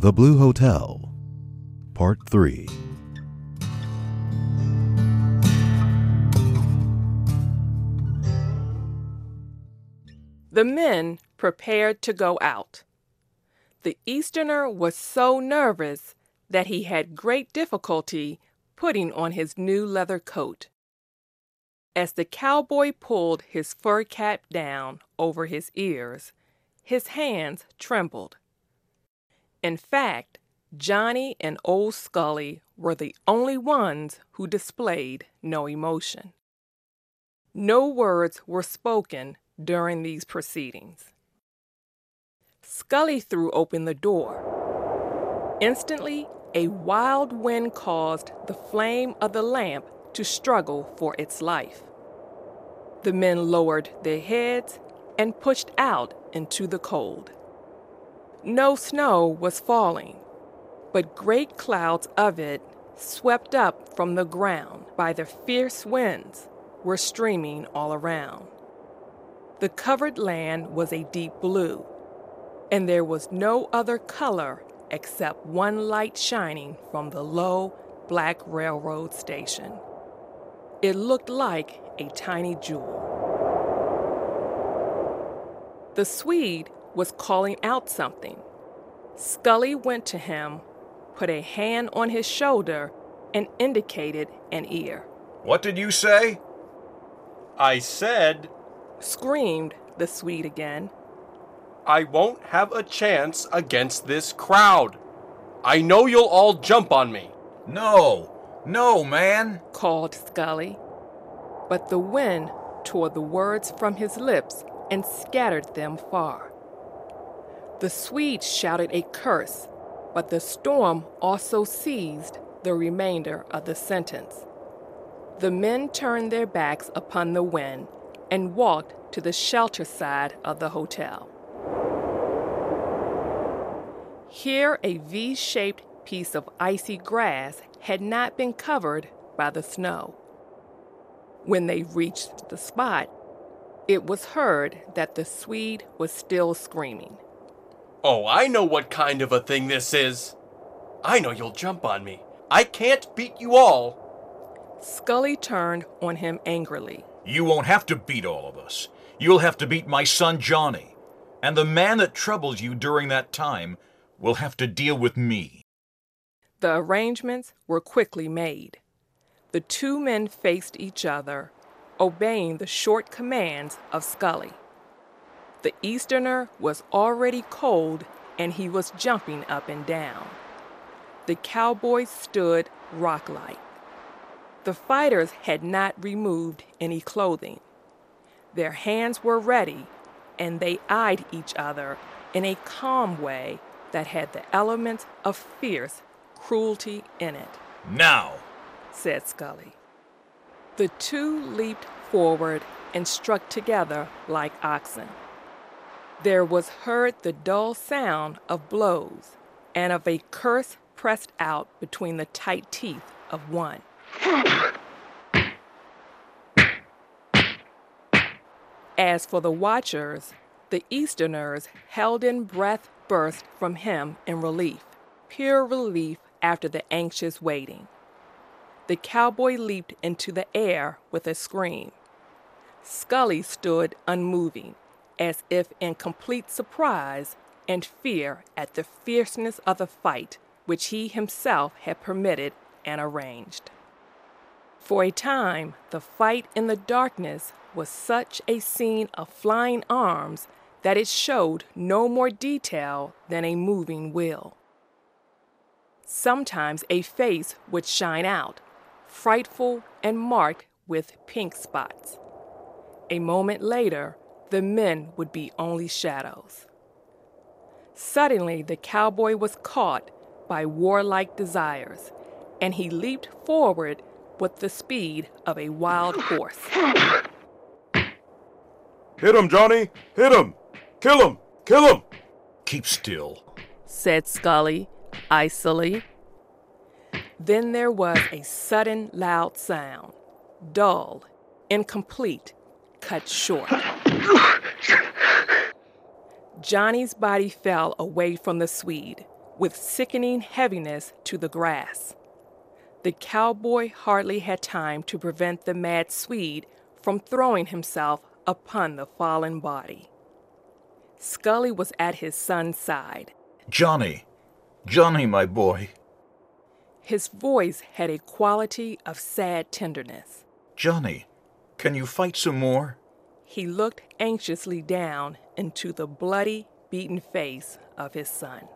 The Blue Hotel, Part 3. The men prepared to go out. The Easterner was so nervous that he had great difficulty putting on his new leather coat. As the cowboy pulled his fur cap down over his ears, his hands trembled. In fact, Johnny and Old Scully were the only ones who displayed no emotion. No words were spoken during these proceedings. Scully threw open the door. Instantly, a wild wind caused the flame of the lamp to struggle for its life. The men lowered their heads and pushed out into the cold. No snow was falling, but great clouds of it, swept up from the ground by the fierce winds, were streaming all around. The covered land was a deep blue, and there was no other color except one light shining from the low black railroad station. It looked like a tiny jewel. The Swede was calling out something. Scully went to him, put a hand on his shoulder, and indicated an ear. What did you say? I said, Screamed the Swede again. I won't have a chance against this crowd. I know you'll all jump on me. No, no, man. called Scully. But the wind tore the words from his lips and scattered them far. The Swede shouted a curse, but the storm also seized the remainder of the sentence. The men turned their backs upon the wind and walked to the shelter side of the hotel. Here, a V shaped piece of icy grass had not been covered by the snow. When they reached the spot, it was heard that the Swede was still screaming. Oh, I know what kind of a thing this is. I know you'll jump on me. I can't beat you all. Scully turned on him angrily. You won't have to beat all of us. You'll have to beat my son Johnny. And the man that troubles you during that time will have to deal with me. The arrangements were quickly made. The two men faced each other, obeying the short commands of Scully. The Easterner was already cold and he was jumping up and down. The cowboys stood rock like. The fighters had not removed any clothing. Their hands were ready, and they eyed each other in a calm way that had the elements of fierce cruelty in it, Now, said Scully. The two leaped forward and struck together like oxen. There was heard the dull sound of blows and of a curse pressed out between the tight teeth of one. As for the watchers, the Easterners held in breath burst from him in relief, pure relief after the anxious waiting. The cowboy leaped into the air with a scream. Scully stood unmoving, as if in complete surprise and fear at the fierceness of the fight which he himself had permitted and arranged. For a time, the fight in the darkness was such a scene of flying arms that it showed no more detail than a moving wheel. Sometimes a face would shine out, frightful and marked with pink spots. A moment later, the men would be only shadows. Suddenly, the cowboy was caught by warlike desires, and he leaped forward with the speed of a wild horse. Hit him, Johnny! Hit him! Kill him! Kill him! keep still. said Scully icily. Then there was a sudden loud sound, dull, incomplete, cut short. Johnny's body fell away from the Swede, with sickening heaviness to the grass. The cowboy hardly had time to prevent the mad Swede from throwing himself upon the fallen body. Scully was at his son's side. Johnny, Johnny, my boy. His voice had a quality of sad tenderness. Johnny, can you fight some more? He looked anxiously down into the bloody, beaten face of his son.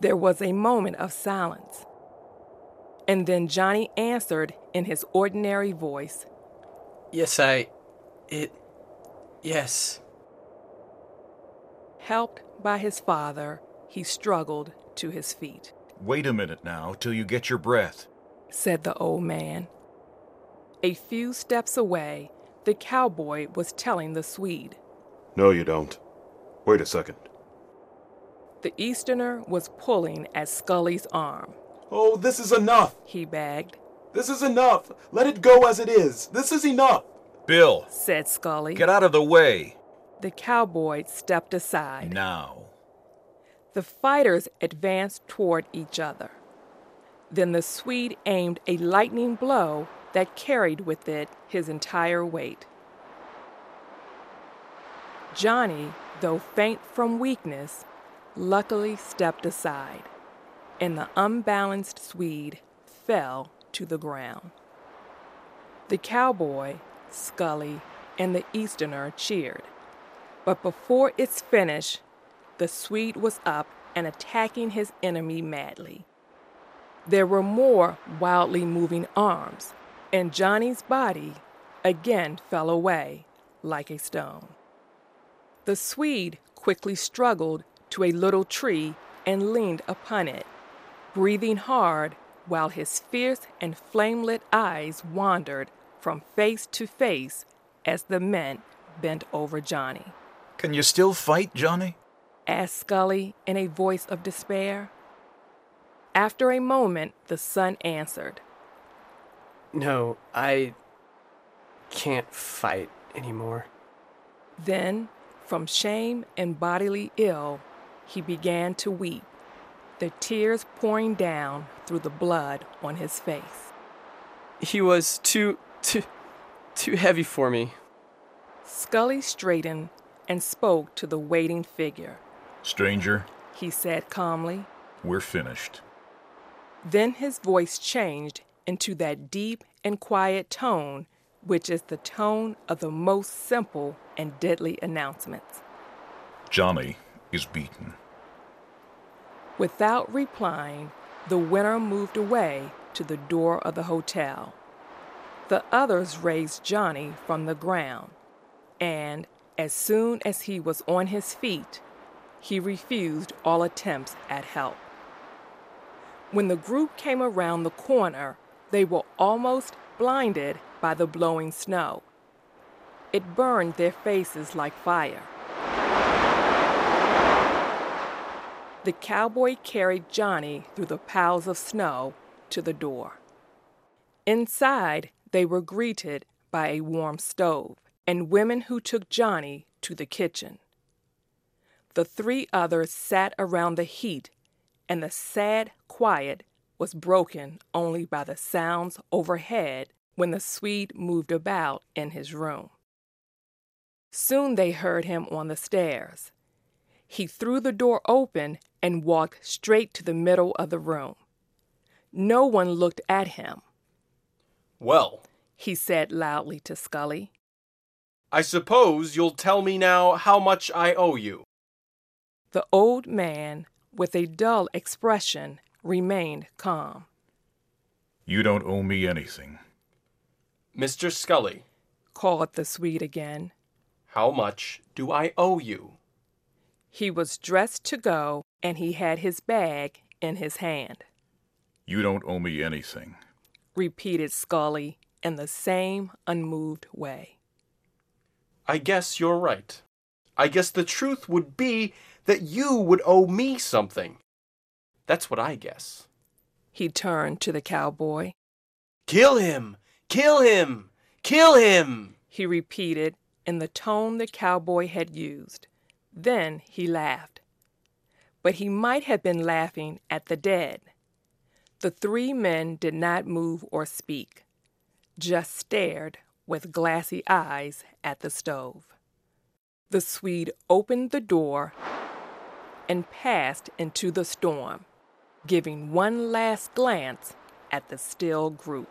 There was a moment of silence. And then Johnny answered in his ordinary voice Yes, I. It. Yes. Helped by his father, he struggled to his feet. Wait a minute now till you get your breath. Said the old man. A few steps away, the cowboy was telling the Swede. No, you don't. Wait a second. The Easterner was pulling at Scully's arm. Oh, this is enough! He begged. This is enough! Let it go as it is! This is enough! Bill, said Scully. get out of the way. The cowboy stepped aside. Now. The fighters advanced toward each other. Then the Swede aimed a lightning blow that carried with it his entire weight. Johnny, though faint from weakness, luckily stepped aside, and the unbalanced Swede fell to the ground. The cowboy, Scully, and the Easterner cheered, but before its finish, the Swede was up and attacking his enemy madly. There were more wildly moving arms, and Johnny's body again fell away like a stone. The Swede quickly struggled to a little tree and leaned upon it, breathing hard while his fierce and flame lit eyes wandered from face to face as the men bent over Johnny. Can you still fight, Johnny? asked Scully in a voice of despair. After a moment, the son answered, No, I. can't fight anymore. Then, from shame and bodily ill, he began to weep, the tears pouring down through the blood on his face. He was too. too. too heavy for me. Scully straightened and spoke to the waiting figure. Stranger, He said calmly. we're finished. Then his voice changed into that deep and quiet tone which is the tone of the most simple and deadly announcements. Johnny is beaten. Without replying, the winner moved away to the door of the hotel. The others raised Johnny from the ground, and as soon as he was on his feet, he refused all attempts at help. When the group came around the corner, they were almost blinded by the blowing snow. It burned their faces like fire. The cowboy carried Johnny through the piles of snow to the door. Inside, they were greeted by a warm stove and women who took Johnny to the kitchen. The three others sat around the heat, and the sad quiet was broken only by the sounds overhead when the Swede moved about in his room. Soon they heard him on the stairs. He threw the door open and walked straight to the middle of the room. No one looked at him, Well, he said loudly to Scully. I suppose you'll tell me now how much I owe you. The old man, with a dull expression, remained calm. You don't owe me anything. Mr. Scully, Called the Swede again. how much do I owe you? He was dressed to go, and he had his bag in his hand. You don't owe me anything. Repeated Scully in the same unmoved way. I guess you're right. I guess the truth would be that you would owe me something. That's what I guess. He turned to the cowboy. Kill him! Kill him! Kill him! He repeated in the tone the cowboy had used. Then he laughed. but he might have been laughing at the dead. The three men did not move or speak, just stared with glassy eyes at the stove. The Swede opened the door and passed into the storm, giving one last glance at the still group.